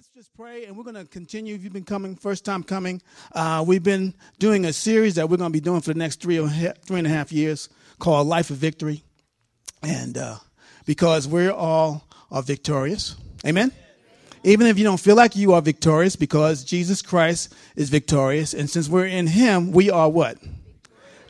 let's just pray and we're going to continue. If you've been coming, first time coming, uh, we've been doing a series that we're going to be doing for the next three, or three and a half years called Life of Victory. And uh, because we're all are victorious. Amen? Even if you don't feel like you are victorious, because Jesus Christ is victorious. And since we're in Him, we are what?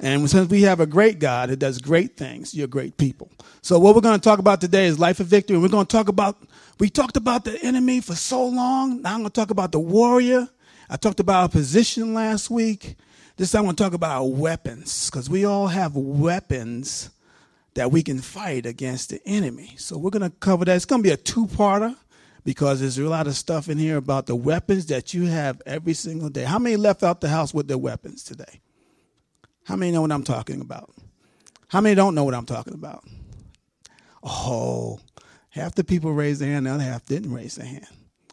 And since we have a great God that does great things, you're great people. So what we're going to talk about today is life of victory. And we're going to talk about, we talked about the enemy for so long. Now I'm going to talk about the warrior. I talked about our position last week. This time I'm going to talk about our weapons because we all have weapons that we can fight against the enemy. So we're going to cover that. It's going to be a two-parter because there's a lot of stuff in here about the weapons that you have every single day. How many left out the house with their weapons today? How many know what I'm talking about? How many don't know what I'm talking about? Oh, half the people raised their hand, the other half didn't raise their hand.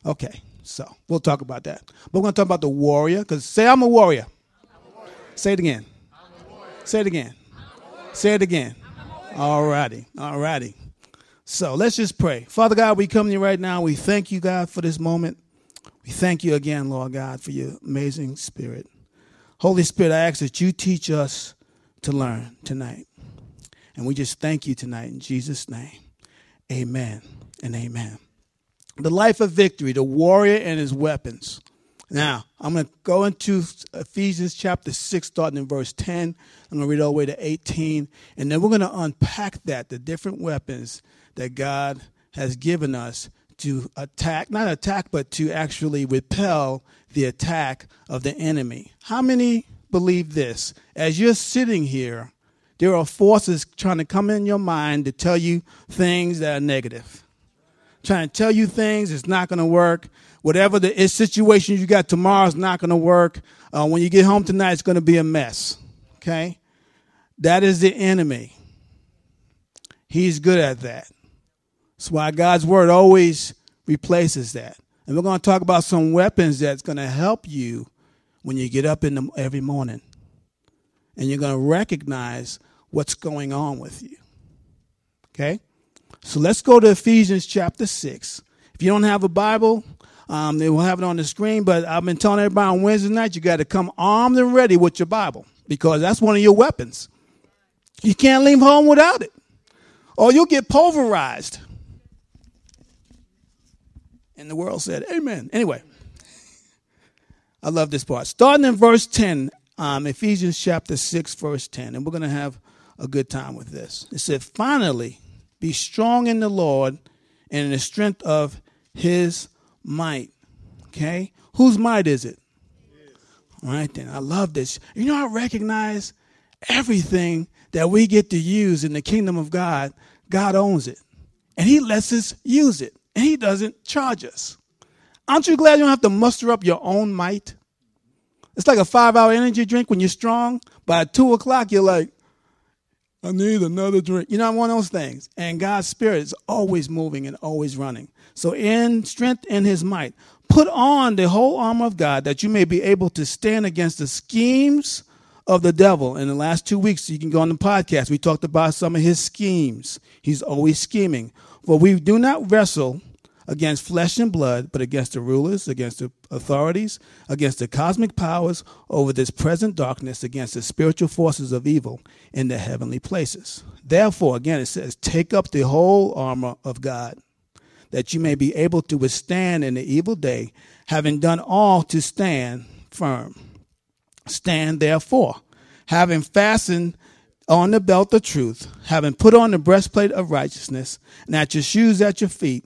Okay, so we'll talk about that. But we're going to talk about the warrior, because say, I'm a warrior. I'm a warrior. Say it again. Say it again. Say it again. All righty. All righty. So let's just pray. Father God, we come to you right now. We thank you, God, for this moment. We thank you again, Lord God, for your amazing spirit. Holy Spirit, I ask that you teach us to learn tonight. And we just thank you tonight in Jesus' name. Amen and amen. The life of victory, the warrior and his weapons. Now, I'm going to go into Ephesians chapter 6, starting in verse 10. I'm going to read all the way to 18. And then we're going to unpack that, the different weapons that God has given us to attack, not attack, but to actually repel the attack of the enemy. How many believe this? As you're sitting here, there are forces trying to come in your mind to tell you things that are negative. Trying to tell you things it's not going to work. Whatever the situation you got tomorrow is not going to work. Uh, when you get home tonight, it's going to be a mess. Okay? That is the enemy. He's good at that. That's why God's word always replaces that. And we're going to talk about some weapons that's going to help you when you get up in the, every morning. And you're going to recognize what's going on with you. Okay? So let's go to Ephesians chapter 6. If you don't have a Bible, um, they will have it on the screen. But I've been telling everybody on Wednesday night, you got to come armed and ready with your Bible because that's one of your weapons. You can't leave home without it, or you'll get pulverized. And the world said, Amen. Anyway, I love this part. Starting in verse 10, um, Ephesians chapter 6, verse 10, and we're going to have a good time with this. It said, Finally, be strong in the Lord and in the strength of his might. Okay? Whose might is it? All right, then. I love this. You know, I recognize everything that we get to use in the kingdom of God, God owns it. And he lets us use it and he doesn't charge us. Aren't you glad you don't have to muster up your own might? It's like a five hour energy drink when you're strong. By two o'clock, you're like, I need another drink. You know, one of those things. And God's Spirit is always moving and always running. So, in strength in His might, put on the whole armor of God that you may be able to stand against the schemes of the devil. In the last two weeks, you can go on the podcast. We talked about some of his schemes. He's always scheming. For we do not wrestle against flesh and blood, but against the rulers, against the authorities, against the cosmic powers over this present darkness, against the spiritual forces of evil in the heavenly places. Therefore, again, it says, take up the whole armor of God, that you may be able to withstand in the evil day, having done all to stand firm. Stand therefore, having fastened on the belt of truth, having put on the breastplate of righteousness, and at your shoes at your feet,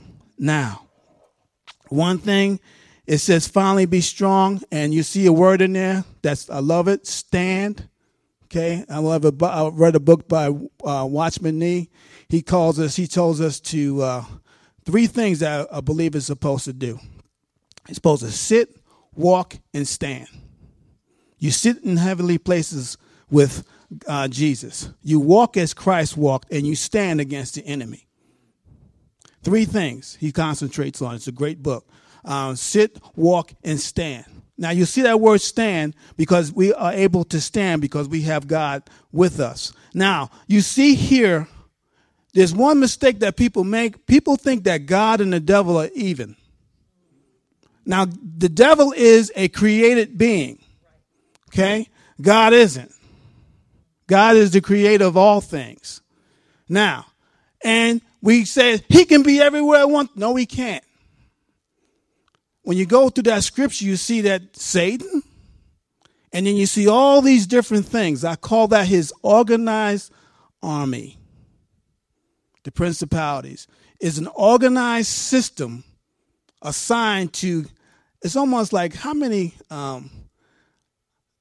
Now, one thing it says, finally be strong, and you see a word in there that's I love it. Stand. Okay, I love a, I read a book by uh, Watchman Nee. He calls us. He tells us to uh, three things that a believer is supposed to do. He's supposed to sit, walk, and stand. You sit in heavenly places with uh, Jesus. You walk as Christ walked, and you stand against the enemy. Three things he concentrates on. It's a great book. Uh, sit, walk, and stand. Now you see that word stand because we are able to stand because we have God with us. Now you see here, there's one mistake that people make. People think that God and the devil are even. Now the devil is a created being. Okay? God isn't. God is the creator of all things. Now, and we say he can be everywhere I want. No, he can't when you go through that scripture, you see that Satan, and then you see all these different things. I call that his organized army. The principalities is an organized system assigned to, it's almost like how many, um,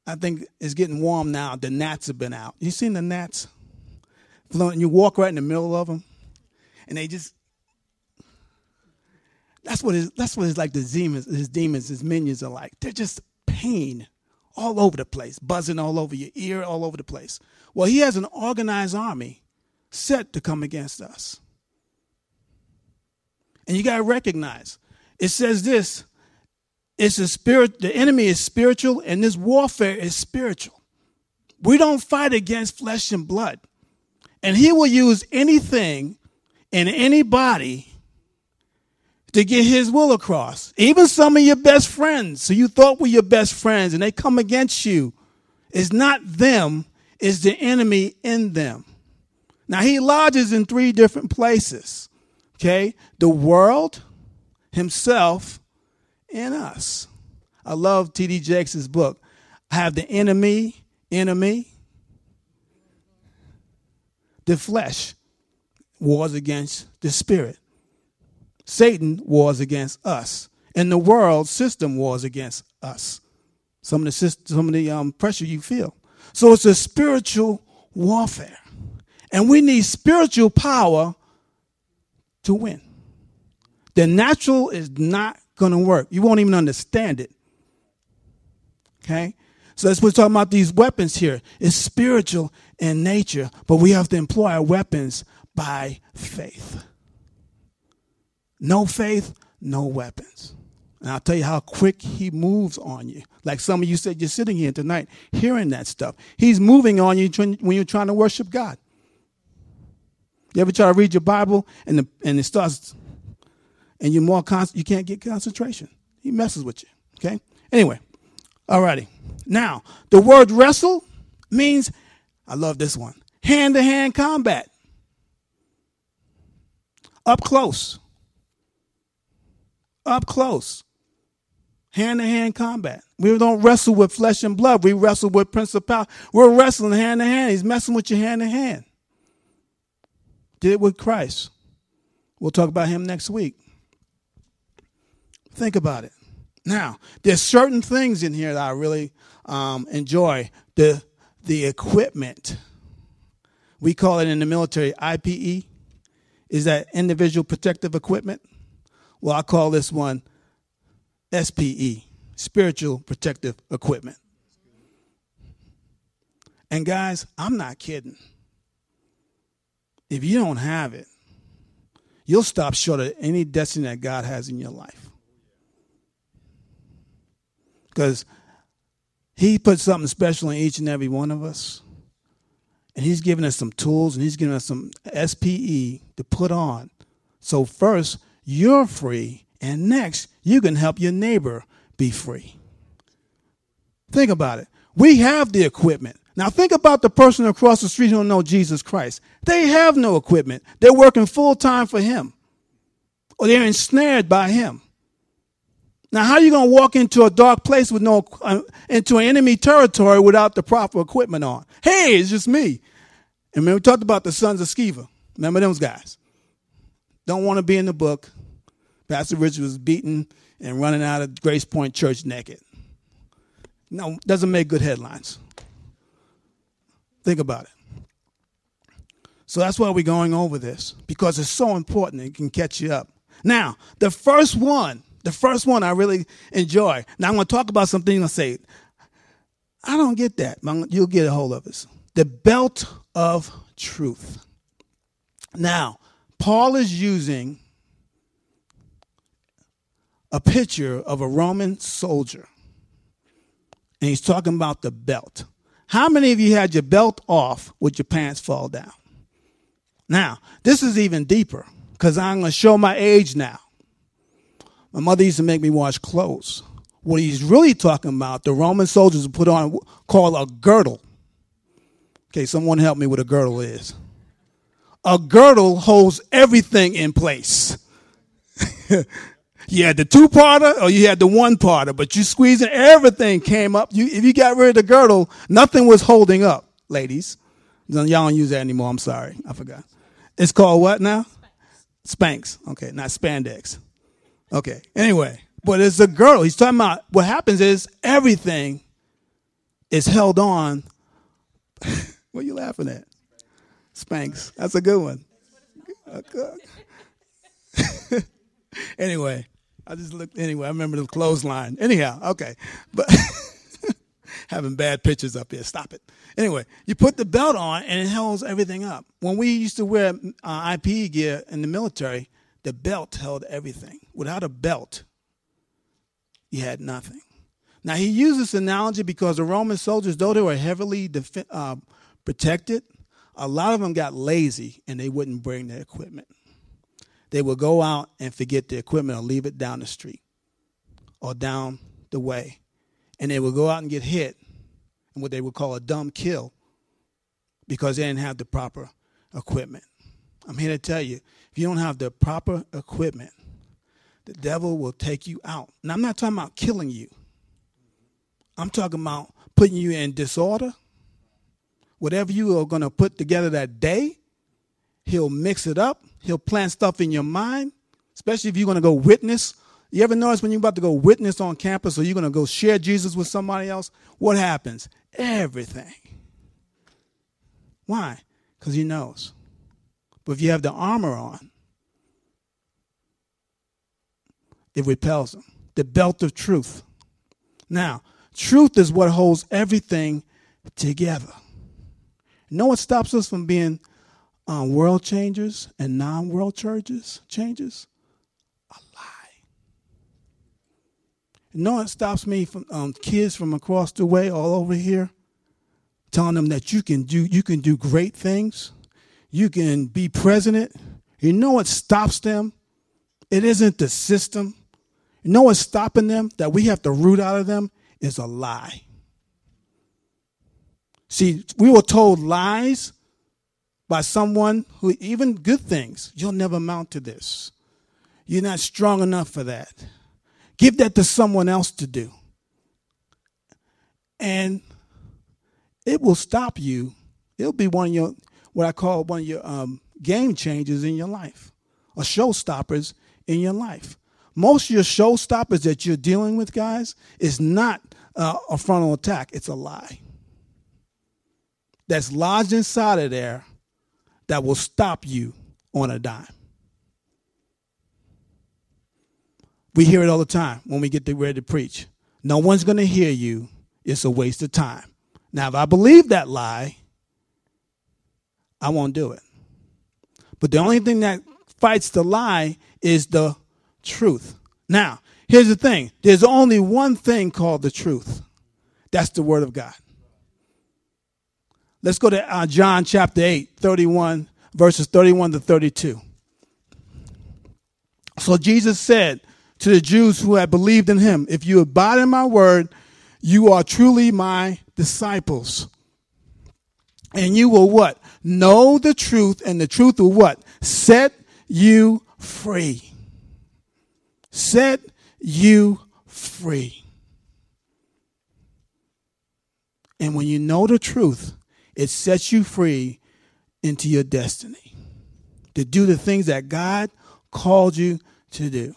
I think it's getting warm now. The gnats have been out. You seen the gnats? You walk right in the middle of them, and they just that's what his, that's what his like the demons, his demons, his minions are like. They're just pain all over the place, buzzing all over your ear, all over the place. Well, he has an organized army set to come against us. And you got to recognize it says this it's a spirit, the enemy is spiritual, and this warfare is spiritual. We don't fight against flesh and blood. And he will use anything and anybody to get his will across. Even some of your best friends, who you thought were your best friends, and they come against you. It's not them, it's the enemy in them. Now, he lodges in three different places okay? The world, himself, and us. I love T.D. Jakes' book. I have the enemy, enemy, the flesh wars against the spirit. Satan wars against us, and the world system wars against us. Some of the system, some of the um, pressure you feel. So it's a spiritual warfare, and we need spiritual power to win. The natural is not going to work. You won't even understand it. Okay? So that's what we're talking about these weapons here. It's spiritual in nature, but we have to employ our weapons by faith. No faith, no weapons. And I'll tell you how quick he moves on you. Like some of you said, you're sitting here tonight hearing that stuff. He's moving on you when you're trying to worship God. You ever try to read your Bible and the, and it starts, and you're more con- you can't get concentration. He messes with you. Okay. Anyway, alrighty. Now the word wrestle means, I love this one, hand to hand combat, up close up close, hand to hand combat. We don't wrestle with flesh and blood. We wrestle with principality. We're wrestling hand to hand. He's messing with you hand to hand. Did it with Christ. We'll talk about him next week. Think about it. Now, there's certain things in here that I really um, enjoy. The the equipment. We call it in the military IPE. Is that individual protective equipment? Well, I call this one SPE, Spiritual Protective Equipment. And guys, I'm not kidding. If you don't have it, you'll stop short of any destiny that God has in your life. Because He put something special in each and every one of us. And He's giving us some tools and He's giving us some SPE to put on. So, first, you're free, and next, you can help your neighbor be free. Think about it. We have the equipment. Now, think about the person across the street who don't know Jesus Christ. They have no equipment. They're working full time for Him, or they're ensnared by Him. Now, how are you going to walk into a dark place with no uh, into an enemy territory without the proper equipment on? Hey, it's just me. And when we talked about the sons of Sceva, remember those guys? Don't want to be in the book. Pastor Richard was beaten and running out of Grace Point Church naked. No, doesn't make good headlines. Think about it. So that's why we're going over this because it's so important. It can catch you up. Now, the first one, the first one I really enjoy. Now I'm going to talk about something and say, I don't get that. You'll get a hold of this. The belt of truth. Now, Paul is using a picture of a Roman soldier. And he's talking about the belt. How many of you had your belt off with your pants fall down? Now, this is even deeper because I'm going to show my age now. My mother used to make me wash clothes. What he's really talking about, the Roman soldiers would put on called a girdle. Okay, someone help me what a girdle is. A girdle holds everything in place. you had the two parter or you had the one parter, but you squeezed and everything came up. You, if you got rid of the girdle, nothing was holding up, ladies. Y'all don't use that anymore. I'm sorry. I forgot. It's called what now? Spanx. Okay, not spandex. Okay. Anyway, but it's a girl. He's talking about what happens is everything is held on. what are you laughing at? Spanx. That's a good one. anyway, I just looked. Anyway, I remember the clothesline. Anyhow, okay, but having bad pictures up here. Stop it. Anyway, you put the belt on and it holds everything up. When we used to wear uh, gear in the military, the belt held everything. Without a belt, you had nothing. Now he used this analogy because the Roman soldiers, though they were heavily defi- uh, protected, a lot of them got lazy and they wouldn't bring their equipment. They would go out and forget the equipment or leave it down the street or down the way. And they would go out and get hit and what they would call a dumb kill because they didn't have the proper equipment. I'm here to tell you if you don't have the proper equipment, the devil will take you out. Now, I'm not talking about killing you, I'm talking about putting you in disorder. Whatever you are going to put together that day, he'll mix it up. He'll plant stuff in your mind, especially if you're going to go witness. You ever notice when you're about to go witness on campus or you're going to go share Jesus with somebody else? What happens? Everything. Why? Because he knows. But if you have the armor on, it repels them. The belt of truth. Now, truth is what holds everything together. You know what stops us from being um, world changers and non world churches changes? A lie. You know what stops me from um, kids from across the way all over here telling them that you can do you can do great things you can be president. You know what stops them? It isn't the system. You know what's stopping them that we have to root out of them is a lie. See, we were told lies by someone who, even good things, you'll never amount to this. You're not strong enough for that. Give that to someone else to do. And it will stop you. It'll be one of your what I call one of your um, game changers in your life, or showstoppers in your life. Most of your showstoppers that you're dealing with, guys, is not uh, a frontal attack, it's a lie. That's lodged inside of there that will stop you on a dime. We hear it all the time when we get ready to preach. No one's going to hear you. It's a waste of time. Now, if I believe that lie, I won't do it. But the only thing that fights the lie is the truth. Now, here's the thing there's only one thing called the truth that's the Word of God. Let's go to uh, John chapter 8, 31, verses 31 to 32. So Jesus said to the Jews who had believed in him, If you abide in my word, you are truly my disciples. And you will what? Know the truth, and the truth will what? Set you free. Set you free. And when you know the truth, it sets you free into your destiny to do the things that God called you to do.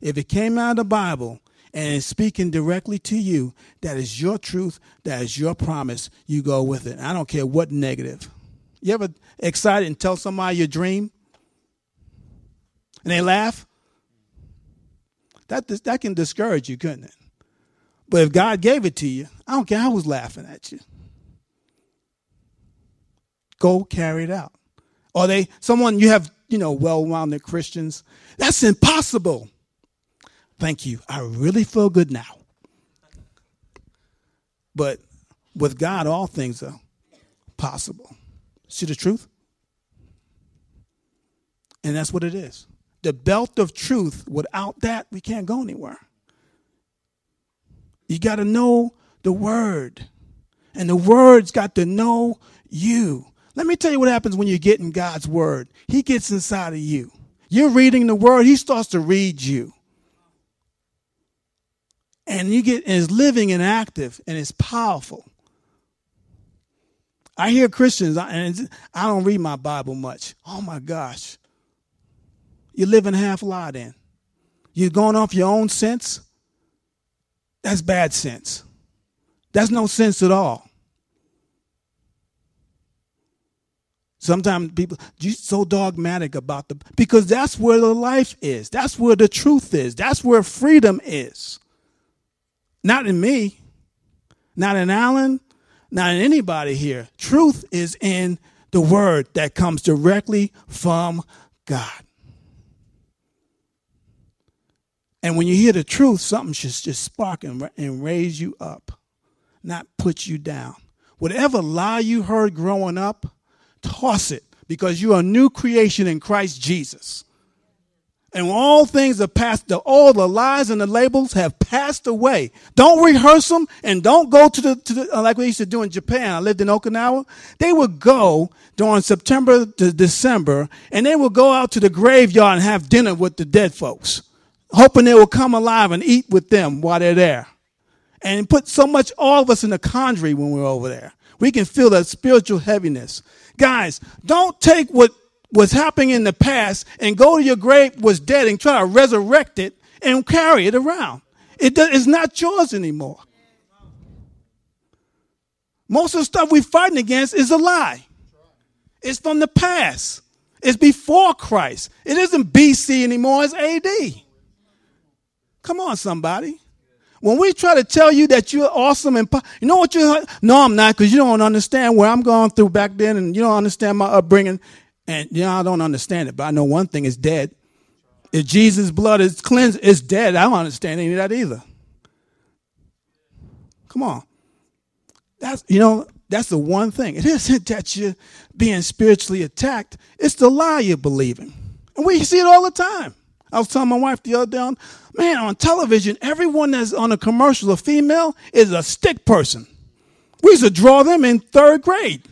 If it came out of the Bible and is speaking directly to you, that is your truth, that is your promise, you go with it. I don't care what negative. You ever excited and tell somebody your dream? And they laugh? That, that can discourage you, couldn't it? But if God gave it to you, I don't care who's laughing at you. Go carry it out. Or they someone you have, you know, well-rounded Christians. That's impossible. Thank you. I really feel good now. But with God, all things are possible. See the truth? And that's what it is. The belt of truth, without that, we can't go anywhere. You got to know the word, and the word's got to know you. Let me tell you what happens when you get in God's word. He gets inside of you. You're reading the word, he starts to read you. And you get and it's living and active and it's powerful. I hear Christians, and I don't read my Bible much. Oh my gosh. You're living half lie then. You're going off your own sense. That's bad sense. That's no sense at all. Sometimes people you so dogmatic about the because that's where the life is. That's where the truth is. That's where freedom is. Not in me, not in Alan, not in anybody here. Truth is in the word that comes directly from God. And when you hear the truth, something should just spark and, and raise you up, not put you down. Whatever lie you heard growing up, toss it because you are a new creation in Christ Jesus. And all things are passed, the, all the lies and the labels have passed away. Don't rehearse them and don't go to the, to the, uh, like we used to do in Japan. I lived in Okinawa. They would go during September to December and they would go out to the graveyard and have dinner with the dead folks hoping they will come alive and eat with them while they're there. And put so much, all of us in a quandary when we're over there. We can feel that spiritual heaviness. Guys, don't take what was happening in the past and go to your grave was dead and try to resurrect it and carry it around. It does, it's not yours anymore. Most of the stuff we're fighting against is a lie. It's from the past. It's before Christ. It isn't BC anymore, it's AD. Come on, somebody. When we try to tell you that you're awesome and you know what you're, no, I'm not because you don't understand where I'm going through back then, and you don't understand my upbringing, and you know I don't understand it. But I know one thing is dead. If Jesus' blood is cleansed, it's dead. I don't understand any of that either. Come on, that's you know that's the one thing. It isn't that you're being spiritually attacked; it's the lie you're believing, and we see it all the time. I was telling my wife the other day, man, on television, everyone that's on a commercial, a female, is a stick person. We used to draw them in third grade.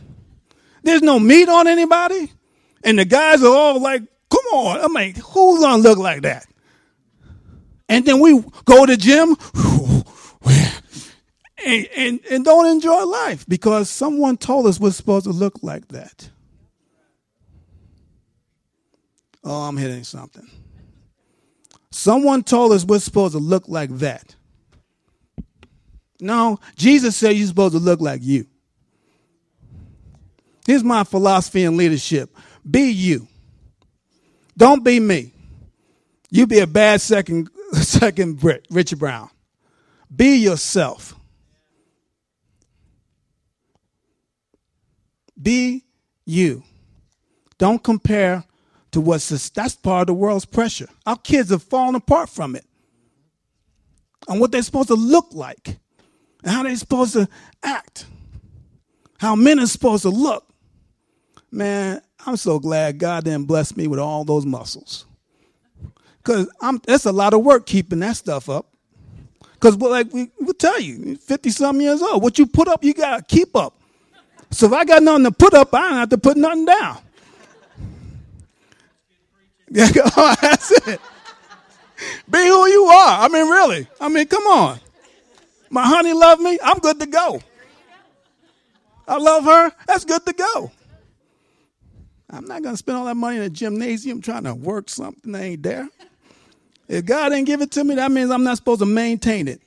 There's no meat on anybody. And the guys are all like, come on. I'm like, who's gonna look like that? And then we go to gym and, and, and don't enjoy life because someone told us we're supposed to look like that. Oh, I'm hitting something. Someone told us we're supposed to look like that. No, Jesus said you're supposed to look like you. Here's my philosophy in leadership be you. Don't be me. You be a bad second, second Brit, Richard Brown. Be yourself. Be you. Don't compare to what's this, that's part of the world's pressure. Our kids have fallen apart from it. On what they're supposed to look like and how they're supposed to act, how men are supposed to look. Man, I'm so glad God didn't bless me with all those muscles. Because I'm that's a lot of work keeping that stuff up. Because like we tell you, 50 some years old, what you put up, you gotta keep up. So if I got nothing to put up, I don't have to put nothing down. Yeah, oh, that's it. Be who you are. I mean, really. I mean, come on. My honey love me. I'm good to go. I love her. That's good to go. I'm not going to spend all that money in a gymnasium trying to work something that ain't there. If God didn't give it to me, that means I'm not supposed to maintain it.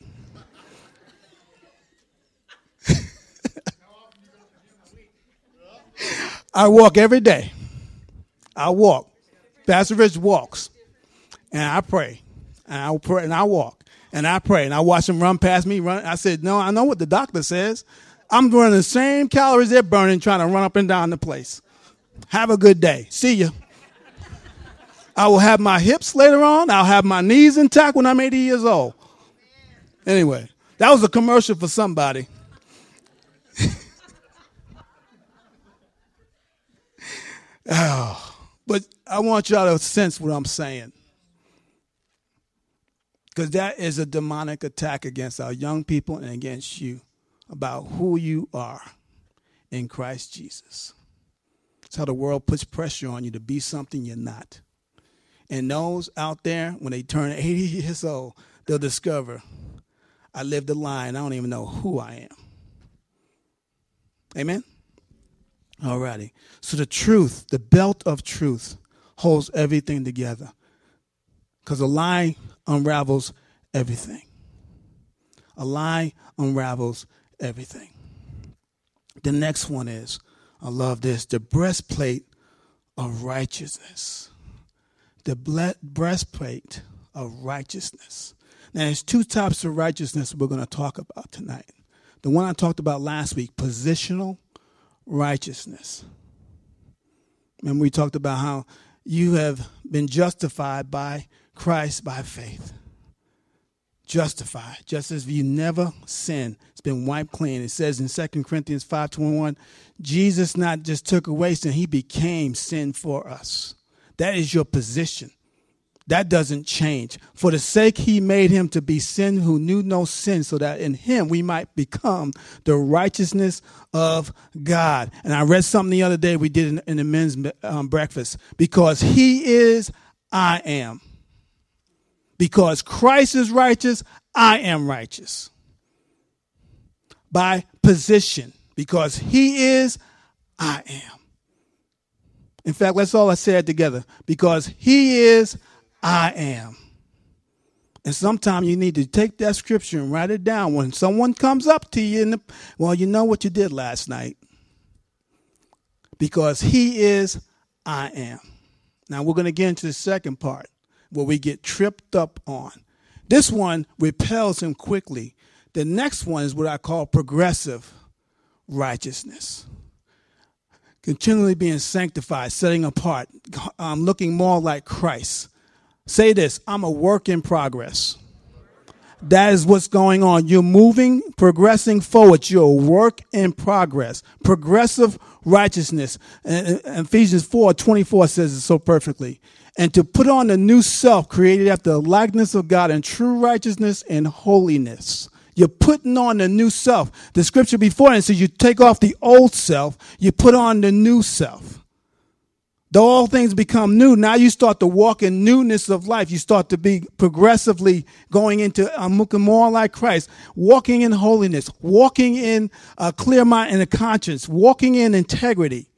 I walk every day. I walk. Pastor Rich walks, and I pray. and I pray and I walk and I pray and I watch them run past me. Run. I said, no, I know what the doctor says. I'm burning the same calories they're burning, trying to run up and down the place. Have a good day. See you. I will have my hips later on. I'll have my knees intact when I'm 80 years old. Anyway, that was a commercial for somebody. oh, but I want y'all to sense what I'm saying. Because that is a demonic attack against our young people and against you about who you are in Christ Jesus. It's how the world puts pressure on you to be something you're not. And those out there, when they turn 80 years old, they'll discover I lived a lie and I don't even know who I am. Amen? Alrighty. So the truth, the belt of truth, holds everything together. Because a lie unravels everything. A lie unravels everything. The next one is, I love this, the breastplate of righteousness. The breastplate of righteousness. Now, there's two types of righteousness we're going to talk about tonight. The one I talked about last week, positional righteousness. Remember, we talked about how you have been justified by Christ by faith justified, just as you never sinned. It's been wiped clean. It says in 2 Corinthians 5.21, Jesus not just took away sin, he became sin for us. That is your position. That doesn't change. For the sake he made him to be sin who knew no sin, so that in him we might become the righteousness of God. And I read something the other day we did in, in the men's um, breakfast. Because he is, I am. Because Christ is righteous, I am righteous. By position, because he is, I am. In fact, let's all say it together. Because he is, I am. And sometimes you need to take that scripture and write it down. When someone comes up to you, the, well, you know what you did last night. Because he is, I am. Now we're going to get into the second part where we get tripped up on. This one repels him quickly. The next one is what I call progressive righteousness. Continually being sanctified, setting apart, um, looking more like Christ. Say this I'm a work in progress. That is what's going on. You're moving, progressing forward. You're a work in progress. Progressive righteousness. And Ephesians 4 24 says it so perfectly and to put on the new self created after the likeness of God in true righteousness and holiness. You're putting on the new self. The scripture before it says you take off the old self, you put on the new self. Though all things become new, now you start to walk in newness of life. You start to be progressively going into looking more like Christ, walking in holiness, walking in a clear mind and a conscience, walking in integrity.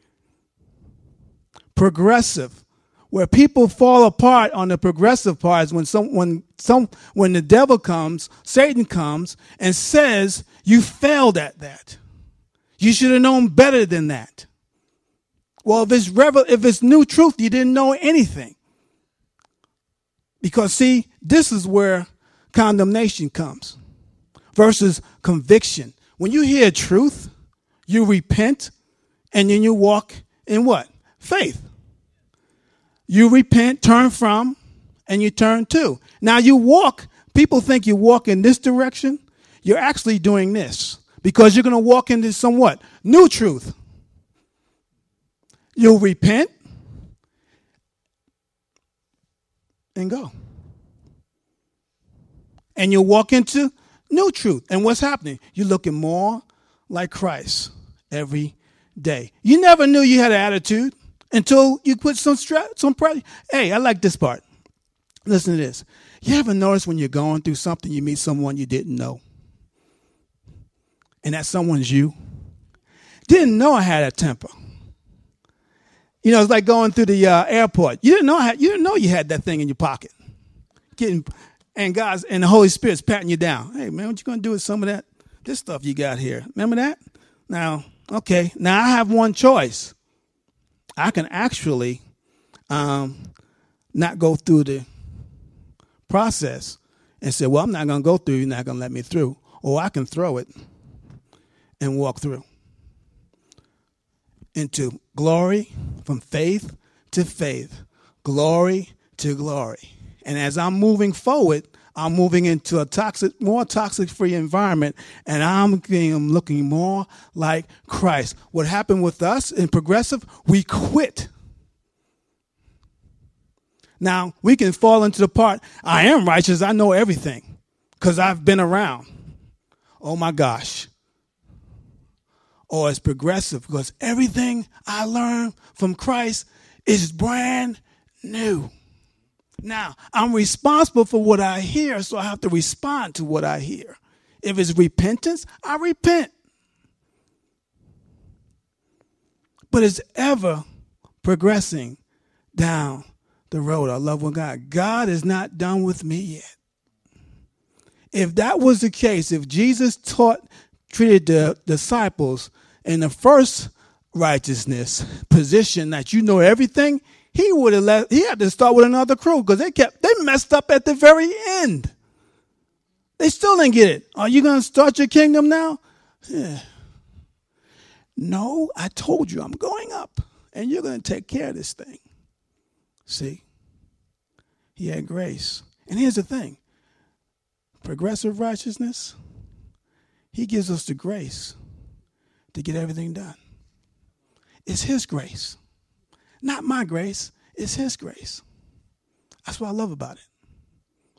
Progressive where people fall apart on the progressive part is when some when some when the devil comes, Satan comes and says you failed at that. You should have known better than that. Well, if it's revel- if it's new truth, you didn't know anything. Because see, this is where condemnation comes versus conviction. When you hear truth, you repent and then you walk in what? Faith. You repent, turn from, and you turn to. Now you walk, people think you walk in this direction. You're actually doing this because you're going to walk into somewhat new truth. You'll repent and go. And you'll walk into new truth. And what's happening? You're looking more like Christ every day. You never knew you had an attitude until you put some stress, some pressure. Hey, I like this part. Listen to this. You ever notice when you're going through something, you meet someone you didn't know, and that someone's you? Didn't know I had a temper. You know, it's like going through the uh, airport. You didn't know you didn't know you had that thing in your pocket. Getting and God's and the Holy Spirit's patting you down. Hey man, what you gonna do with some of that this stuff you got here? Remember that? Now, okay, now I have one choice. I can actually um, not go through the process and say, well, I'm not going to go through, you're not going to let me through. Or I can throw it and walk through into glory from faith to faith, glory to glory. And as I'm moving forward, I'm moving into a toxic, more toxic free environment, and I'm, getting, looking more like Christ. What happened with us in progressive? We quit. Now, we can fall into the part, I am righteous, I know everything, because I've been around. Oh my gosh. Or it's progressive, because everything I learned from Christ is brand new. Now, I'm responsible for what I hear, so I have to respond to what I hear. If it's repentance, I repent. But it's ever progressing down the road. I love with God. God is not done with me yet. If that was the case, if Jesus taught, treated the disciples in the first righteousness position that you know everything, he would have left. he had to start with another crew because they kept they messed up at the very end. They still didn't get it. Are you gonna start your kingdom now? Yeah. No, I told you I'm going up and you're gonna take care of this thing. See? He had grace. And here's the thing progressive righteousness, he gives us the grace to get everything done. It's his grace. Not my grace, it's His grace. That's what I love about it.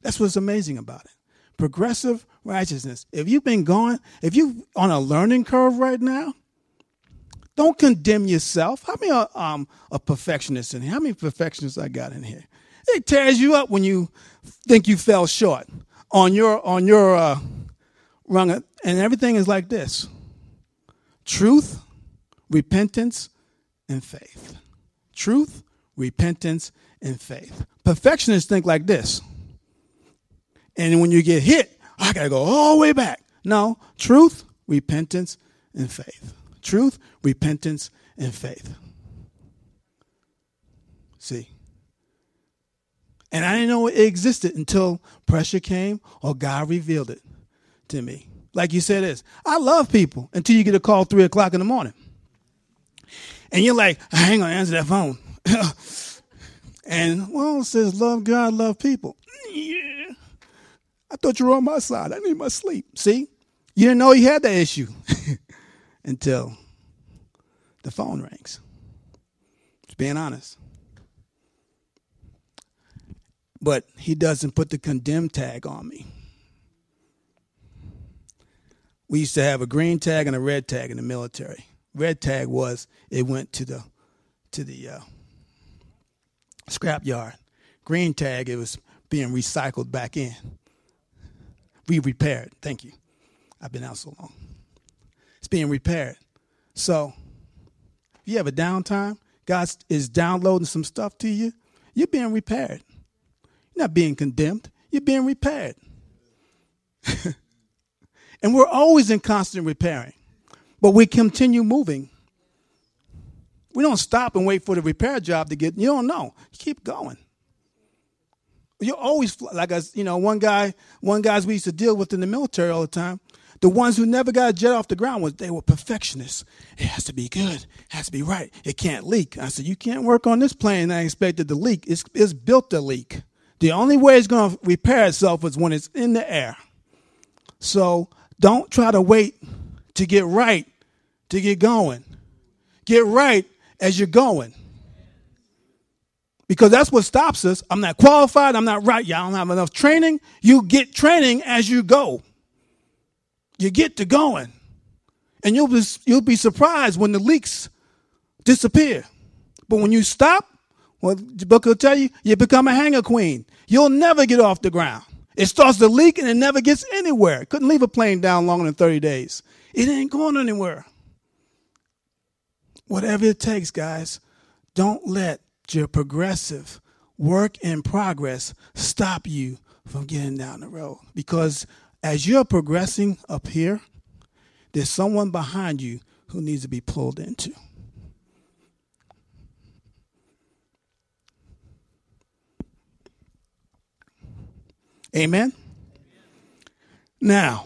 That's what's amazing about it. Progressive righteousness. If you've been going, if you're on a learning curve right now, don't condemn yourself. How many are um, a perfectionist in here? How many perfectionists I got in here? It tears you up when you think you fell short on your on your uh, rung, and everything is like this: truth, repentance, and faith truth, repentance, and faith. Perfectionists think like this. And when you get hit, I got to go all the way back. No, truth, repentance, and faith. Truth, repentance, and faith. See? And I didn't know it existed until pressure came or God revealed it to me. Like you said this, I love people until you get a call three o'clock in the morning and you're like, I ain't gonna answer that phone. and well, it says love God, love people. Yeah. I thought you were on my side. I need my sleep. See? You didn't know you had that issue until the phone rings. Just being honest. But he doesn't put the condemn tag on me. We used to have a green tag and a red tag in the military red tag was it went to the to the uh, scrap yard. Green tag it was being recycled back in. We repaired. Thank you. I've been out so long. It's being repaired. So if you have a downtime, God is downloading some stuff to you, you're being repaired. You're not being condemned. You're being repaired. and we're always in constant repairing. But we continue moving. We don't stop and wait for the repair job to get, you don't know. You keep going. You're always like us, you know, one guy, one guys we used to deal with in the military all the time. The ones who never got a jet off the ground was they were perfectionists. It has to be good. It has to be right. It can't leak. I said, you can't work on this plane I expected to leak. It's, it's built to leak. The only way it's going to repair itself is when it's in the air. So don't try to wait to get right to get going. Get right as you're going. Because that's what stops us. I'm not qualified. I'm not right. Y'all don't have enough training. You get training as you go. You get to going. And you'll be, you'll be surprised when the leaks disappear. But when you stop, well, the book will tell you, you become a hangar queen. You'll never get off the ground. It starts to leak and it never gets anywhere. Couldn't leave a plane down longer than 30 days. It ain't going anywhere. Whatever it takes, guys, don't let your progressive work in progress stop you from getting down the road. Because as you're progressing up here, there's someone behind you who needs to be pulled into. Amen. Now,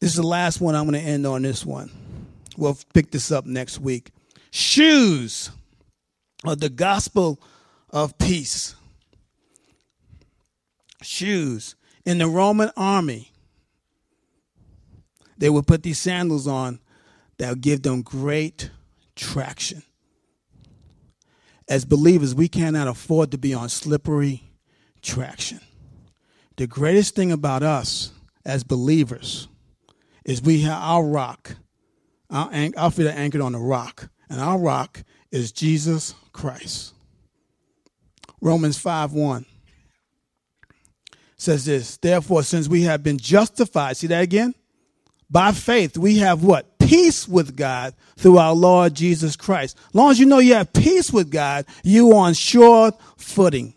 this is the last one I'm going to end on this one. We'll pick this up next week. Shoes of the gospel of peace. Shoes. In the Roman army, they would put these sandals on that would give them great traction. As believers, we cannot afford to be on slippery traction. The greatest thing about us as believers is we have our rock, our, our feet are anchored on the rock, and our rock is Jesus Christ. Romans 5 1 says this Therefore, since we have been justified, see that again? By faith, we have what? Peace with God through our Lord Jesus Christ. As long as you know you have peace with God, you are on sure footing.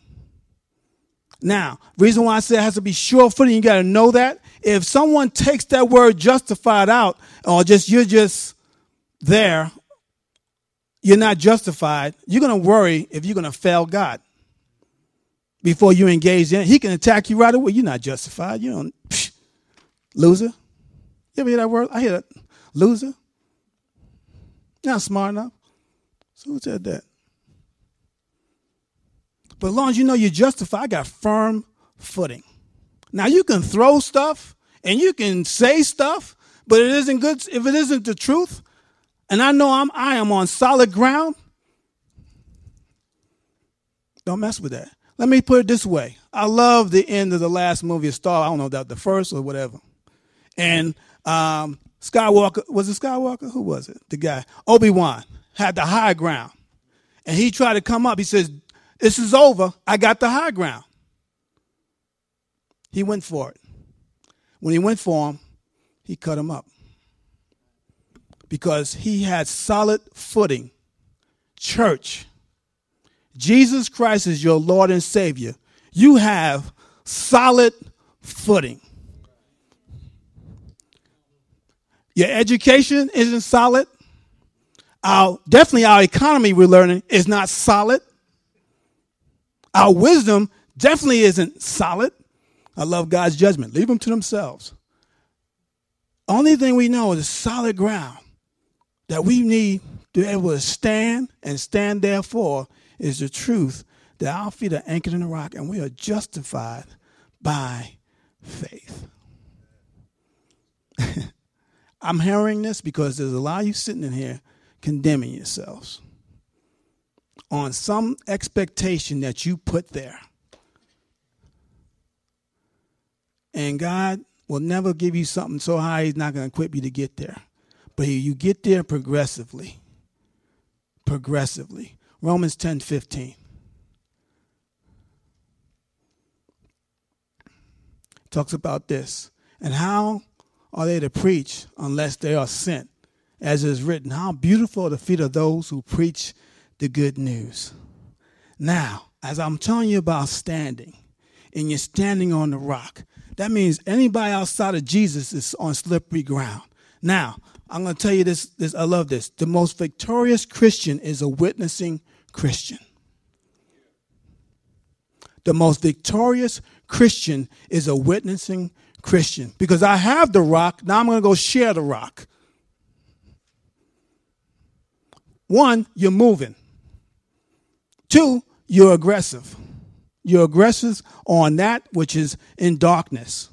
Now, reason why I say it has to be sure footing, you got to know that. If someone takes that word justified out, or just you're just there, you're not justified, you're going to worry if you're going to fail God before you engage in it. He can attack you right away. You're not justified. You don't, psh, loser. You ever hear that word? I hear that. Loser. Not smart enough. So who said that? But as long as you know you're justified, I got firm footing. Now you can throw stuff and you can say stuff, but it isn't good if it isn't the truth. And I know I'm I am on solid ground. Don't mess with that. Let me put it this way. I love the end of the last movie of Star. I don't know that the first or whatever. And um, Skywalker was it Skywalker? Who was it? The guy Obi Wan had the high ground, and he tried to come up. He says, this is over. I got the high ground. He went for it. When he went for him, he cut him up because he had solid footing. Church, Jesus Christ is your Lord and Savior. You have solid footing. Your education isn't solid. Our, definitely our economy we're learning is not solid. Our wisdom definitely isn't solid. I love God's judgment. Leave them to themselves. Only thing we know is solid ground that we need to be able to stand and stand therefore is the truth that our feet are anchored in the rock and we are justified by faith. I'm hearing this because there's a lot of you sitting in here condemning yourselves on some expectation that you put there. And God will never give you something so high, He's not going to equip you to get there. But you get there progressively. Progressively. Romans 10 15. Talks about this. And how are they to preach unless they are sent? As is written, how beautiful are the feet of those who preach the good news. Now, as I'm telling you about standing, and you're standing on the rock, that means anybody outside of Jesus is on slippery ground. Now, I'm going to tell you this, this. I love this. The most victorious Christian is a witnessing Christian. The most victorious Christian is a witnessing Christian. Because I have the rock, now I'm going to go share the rock. One, you're moving. Two, you're aggressive. You're aggressive on that which is in darkness.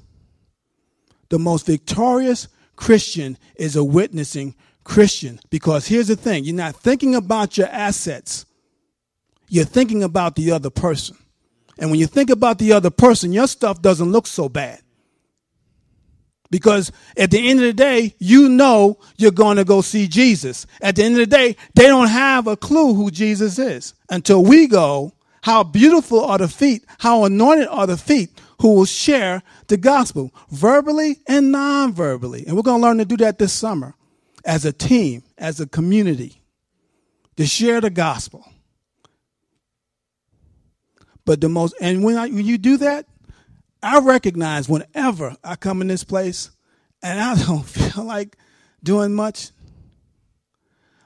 The most victorious Christian is a witnessing Christian because here's the thing you're not thinking about your assets, you're thinking about the other person. And when you think about the other person, your stuff doesn't look so bad. Because at the end of the day, you know you're going to go see Jesus. At the end of the day, they don't have a clue who Jesus is until we go. How beautiful are the feet, how anointed are the feet who will share the gospel verbally and non verbally. And we're going to learn to do that this summer as a team, as a community, to share the gospel. But the most, and when, I, when you do that, I recognize whenever I come in this place and I don't feel like doing much,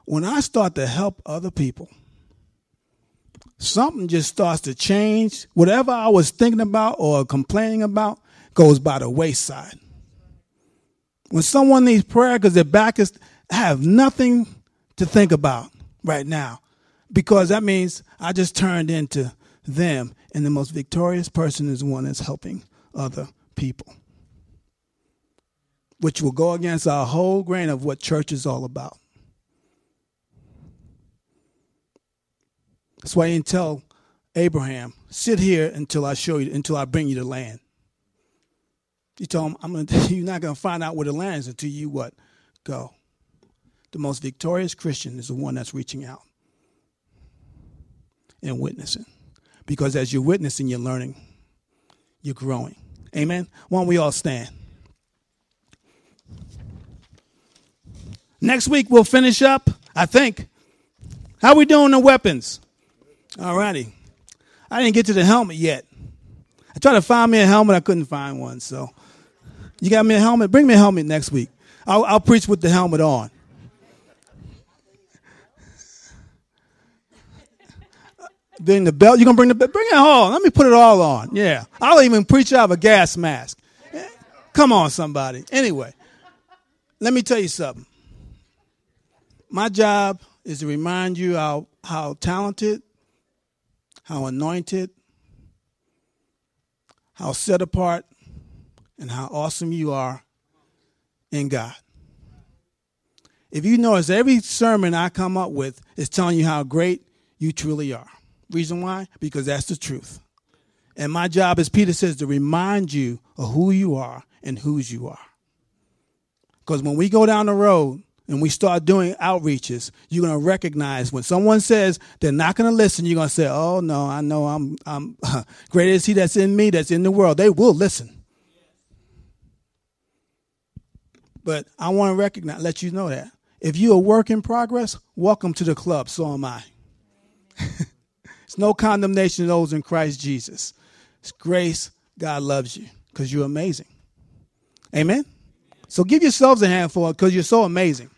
when I start to help other people, something just starts to change. Whatever I was thinking about or complaining about goes by the wayside. When someone needs prayer because their back is, I have nothing to think about right now because that means I just turned into them. And the most victorious person is one that's helping other people, which will go against our whole grain of what church is all about. That's why he didn't tell Abraham, sit here until I show you, until I bring you the land. He told him, I'm gonna, you're not going to find out where the land is until you what? Go. The most victorious Christian is the one that's reaching out and witnessing. Because as you're witnessing, you're learning, you're growing. Amen. Why don't we all stand? Next week we'll finish up, I think. How we doing the weapons? All righty. I didn't get to the helmet yet. I tried to find me a helmet, I couldn't find one. So, you got me a helmet? Bring me a helmet next week. I'll, I'll preach with the helmet on. Then the belt, You're gonna bring the bring it all. Let me put it all on. Yeah, I'll even preach out of a gas mask. Eh, come on, somebody. Anyway, let me tell you something. My job is to remind you how how talented how anointed, how set apart, and how awesome you are in God. If you notice, every sermon I come up with is telling you how great you truly are. Reason why? Because that's the truth. And my job, as Peter says, to remind you of who you are and whose you are. Because when we go down the road, and we start doing outreaches, you're going to recognize when someone says they're not going to listen, you're going to say, "Oh no, I know I'm I'm greater is he that's in me that's in the world." They will listen. But I want to recognize let you know that. If you're a work in progress, welcome to the club, so am I. it's no condemnation to those in Christ Jesus. It's grace. God loves you because you're amazing. Amen. So give yourselves a hand for it because you're so amazing.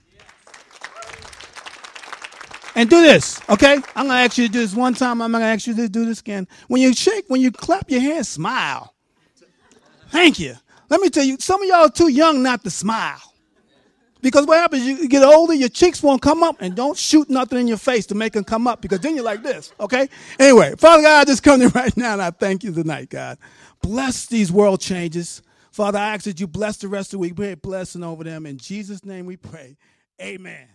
And do this, okay? I'm gonna ask you to do this one time. I'm gonna ask you to do this again. When you shake, when you clap your hands, smile. Thank you. Let me tell you, some of y'all are too young not to smile. Because what happens, you get older, your cheeks won't come up, and don't shoot nothing in your face to make them come up, because then you're like this, okay? Anyway, Father God, I just come to right now, and I thank you tonight, God. Bless these world changes. Father, I ask that you bless the rest of the week. Pray blessing over them. In Jesus' name we pray. Amen.